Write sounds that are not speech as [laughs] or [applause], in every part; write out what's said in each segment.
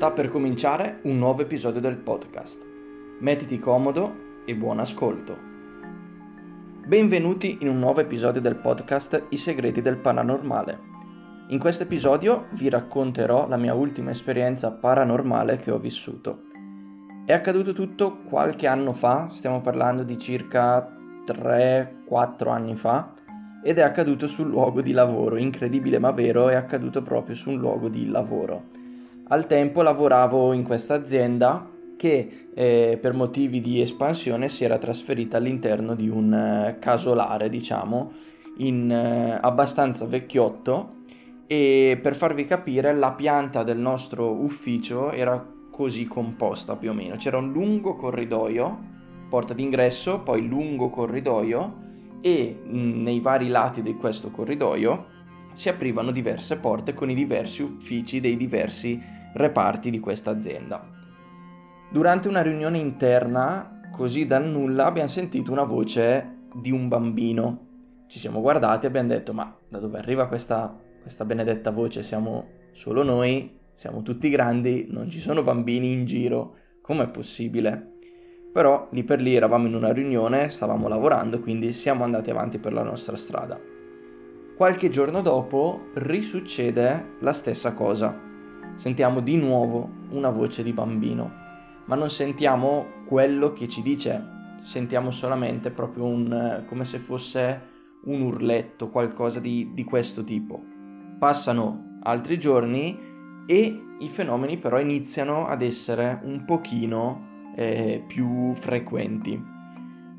Sta per cominciare un nuovo episodio del podcast. Mettiti comodo e buon ascolto. Benvenuti in un nuovo episodio del podcast I segreti del paranormale. In questo episodio vi racconterò la mia ultima esperienza paranormale che ho vissuto. È accaduto tutto qualche anno fa, stiamo parlando di circa 3-4 anni fa, ed è accaduto sul luogo di lavoro, incredibile ma vero, è accaduto proprio su un luogo di lavoro. Al tempo lavoravo in questa azienda che eh, per motivi di espansione si era trasferita all'interno di un eh, casolare, diciamo, in, eh, abbastanza vecchiotto e per farvi capire la pianta del nostro ufficio era così composta più o meno. C'era un lungo corridoio, porta d'ingresso, poi lungo corridoio e mh, mm, nei vari lati di questo corridoio si aprivano diverse porte con i diversi uffici dei diversi reparti di questa azienda. Durante una riunione interna, così dal nulla, abbiamo sentito una voce di un bambino. Ci siamo guardati e abbiamo detto, ma da dove arriva questa, questa benedetta voce? Siamo solo noi, siamo tutti grandi, non ci sono bambini in giro, com'è possibile? Però lì per lì eravamo in una riunione, stavamo lavorando, quindi siamo andati avanti per la nostra strada. Qualche giorno dopo risuccede la stessa cosa sentiamo di nuovo una voce di bambino, ma non sentiamo quello che ci dice, sentiamo solamente proprio un, come se fosse un urletto, qualcosa di, di questo tipo. Passano altri giorni e i fenomeni però iniziano ad essere un pochino eh, più frequenti.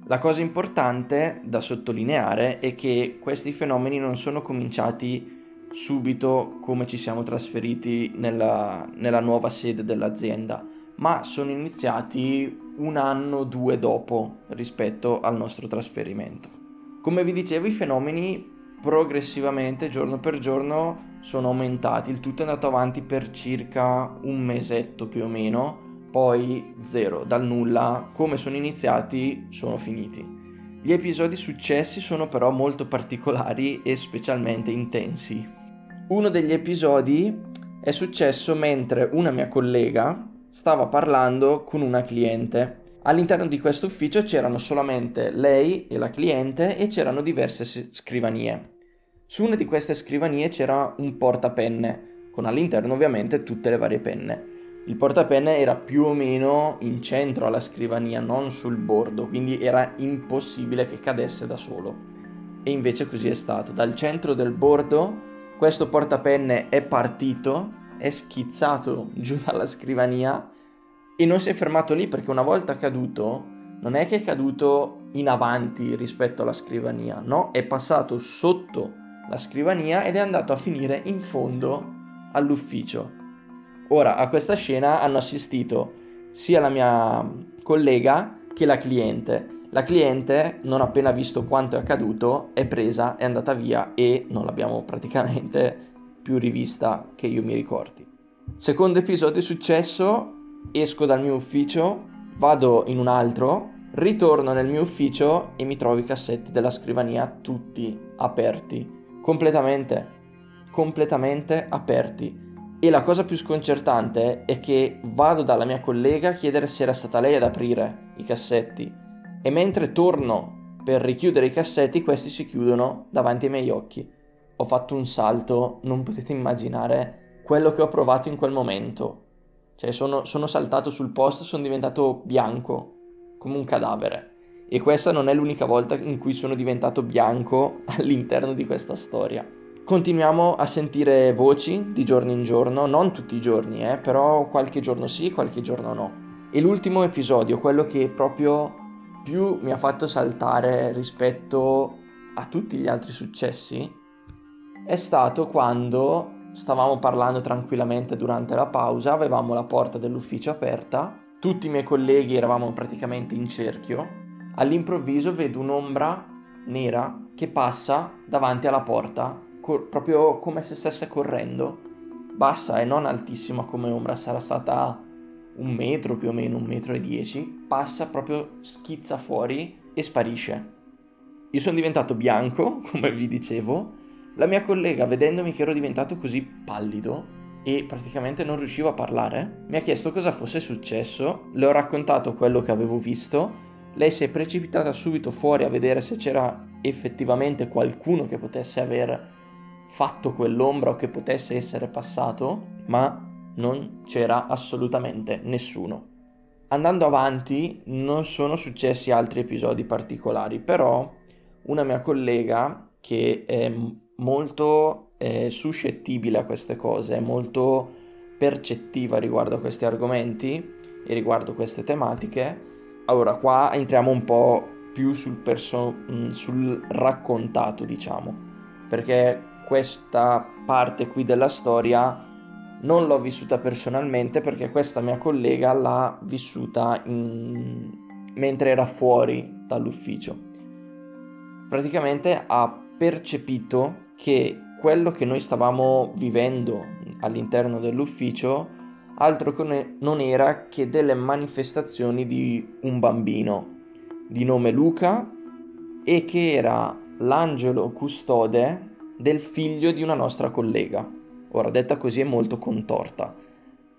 La cosa importante da sottolineare è che questi fenomeni non sono cominciati subito come ci siamo trasferiti nella, nella nuova sede dell'azienda, ma sono iniziati un anno o due dopo rispetto al nostro trasferimento. Come vi dicevo, i fenomeni progressivamente, giorno per giorno, sono aumentati. Il tutto è andato avanti per circa un mesetto più o meno, poi zero, dal nulla. Come sono iniziati, sono finiti. Gli episodi successi sono però molto particolari e specialmente intensi. Uno degli episodi è successo mentre una mia collega stava parlando con una cliente. All'interno di questo ufficio c'erano solamente lei e la cliente e c'erano diverse scrivanie. Su una di queste scrivanie c'era un portapenne, con all'interno ovviamente tutte le varie penne. Il portapenne era più o meno in centro alla scrivania, non sul bordo, quindi era impossibile che cadesse da solo. E invece così è stato. Dal centro del bordo questo portapenne è partito, è schizzato giù dalla scrivania e non si è fermato lì perché una volta caduto non è che è caduto in avanti rispetto alla scrivania, no, è passato sotto la scrivania ed è andato a finire in fondo all'ufficio. Ora, a questa scena hanno assistito sia la mia collega che la cliente la cliente, non appena visto quanto è accaduto, è presa, è andata via e non l'abbiamo [laughs] praticamente più rivista che io mi ricordi. Secondo episodio successo, esco dal mio ufficio, vado in un altro, ritorno nel mio ufficio e mi trovo i cassetti della scrivania tutti aperti, completamente, completamente aperti. E la cosa più sconcertante è che vado dalla mia collega a chiedere se era stata lei ad aprire i cassetti e mentre torno per richiudere i cassetti questi si chiudono davanti ai miei occhi. Ho fatto un salto, non potete immaginare quello che ho provato in quel momento. Cioè sono, sono saltato sul posto, sono diventato bianco, come un cadavere. E questa non è l'unica volta in cui sono diventato bianco [laughs] all'interno di questa storia. Continuiamo a sentire voci di giorno in giorno, non tutti i giorni, eh, però qualche giorno sì, qualche giorno no. E l'ultimo episodio, quello che proprio più mi ha fatto saltare rispetto a tutti gli altri successi è stato quando stavamo parlando tranquillamente durante la pausa, avevamo la porta dell'ufficio aperta, tutti i miei colleghi eravamo praticamente in cerchio, all'improvviso vedo un'ombra nera che passa davanti alla porta, cor- proprio come se stesse correndo, bassa e non altissima come ombra, sarà stata un metro più o meno, un metro e dieci, passa proprio, schizza fuori e sparisce. Io sono diventato bianco, [laughs] come vi dicevo, la mia collega, vedendomi che ero diventato così pallido, e praticamente non riuscivo a parlare. Mi ha chiesto cosa fosse successo, le ho raccontato quello che avevo visto, lei si è precipitata subito fuori a vedere se c'era effettivamente qualcuno che potesse aver fatto quell'ombra o che potesse essere passato, ma non c'era assolutamente nessuno. Andando avanti non sono successi altri episodi particolari, però una mia collega che è molto eh, suscettibile a queste cose, è molto percettiva riguardo a questi argomenti e riguardo a queste tematiche. Allora, qua entriamo un po' più sul, perso- sul raccontato, diciamo, perché questa parte qui della storia non l'ho vissuta personalmente perché questa mia collega l'ha vissuta in... mentre era fuori dall'ufficio. Praticamente ha percepito che quello che noi stavamo vivendo all'interno dell'ufficio altro che non era che delle manifestazioni di un bambino di nome Luca e che era l'angelo custode del figlio di una nostra collega. Ora, detta così è molto contorta,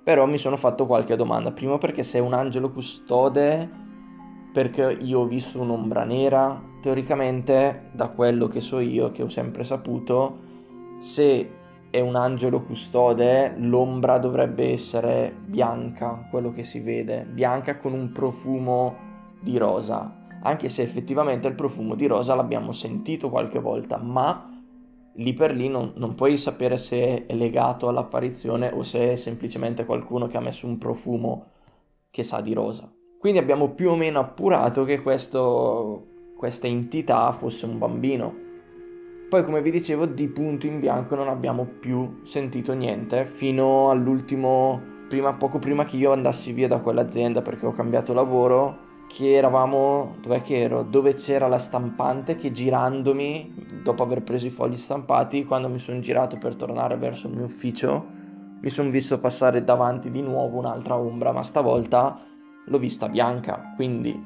però mi sono fatto qualche domanda. Primo perché se è un angelo custode, perché io ho visto un'ombra nera, teoricamente, da quello che so io, che ho sempre saputo, se è un angelo custode, l'ombra dovrebbe essere bianca, quello che si vede, bianca con un profumo di rosa, anche se effettivamente il profumo di rosa l'abbiamo sentito qualche volta, ma lì per lì non, non, puoi sapere se è legato all'apparizione o se è semplicemente qualcuno che ha messo un profumo che sa di rosa. Quindi abbiamo più o meno appurato che questo, questa entità fosse un bambino. Poi come vi dicevo di punto in bianco non abbiamo più sentito niente fino all'ultimo, prima, poco prima che io andassi via da quell'azienda perché ho cambiato lavoro che eravamo, dov'è che ero? Dove c'era la stampante che girandomi, dopo aver preso i fogli stampati, quando mi sono girato per tornare verso il mio ufficio, mi sono visto passare davanti di nuovo un'altra ombra, ma stavolta l'ho vista bianca, quindi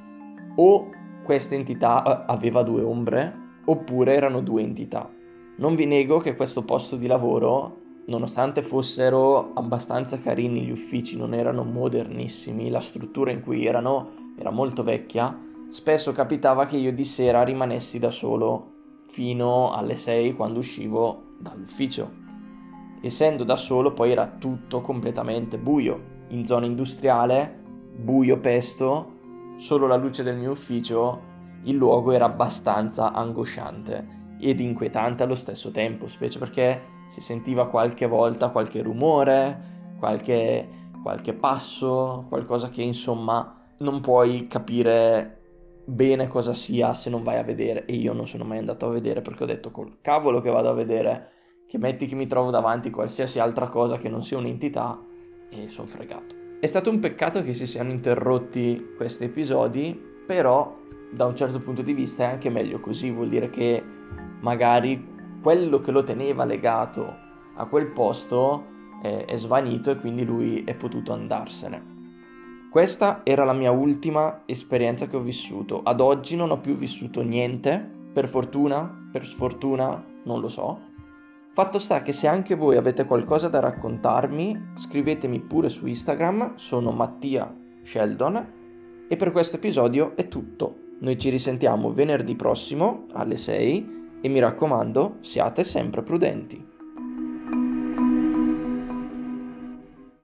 o questa entità eh, aveva due ombre, oppure erano due entità. Non vi nego che questo posto di lavoro, nonostante fossero abbastanza carini gli uffici, non erano modernissimi, la struttura in cui erano era molto vecchia, spesso capitava che io di sera rimanessi da solo fino alle 6 quando uscivo dall'ufficio. Essendo da solo poi era tutto completamente buio. In zona industriale, buio pesto, solo la luce del mio ufficio, il luogo era abbastanza angosciante ed inquietante allo stesso tempo, specie perché si sentiva qualche volta qualche rumore, qualche, qualche passo, qualcosa che insomma non puoi capire bene cosa sia se non vai a vedere e io non sono mai andato a vedere perché ho detto col cavolo che vado a vedere che metti che mi trovo davanti qualsiasi altra cosa che non sia un'entità e sono fregato. È stato un peccato che si siano interrotti questi episodi, però da un certo punto di vista è anche meglio così, vuol dire che magari quello che lo teneva legato a quel posto è, è svanito e quindi lui è potuto andarsene. Questa era la mia ultima esperienza che ho vissuto. Ad oggi non ho più vissuto niente, per fortuna, per sfortuna, non lo so. Fatto sta che se anche voi avete qualcosa da raccontarmi, scrivetemi pure su Instagram, sono Mattia Sheldon e per questo episodio è tutto. Noi ci risentiamo venerdì prossimo alle 6 e mi raccomando, siate sempre prudenti.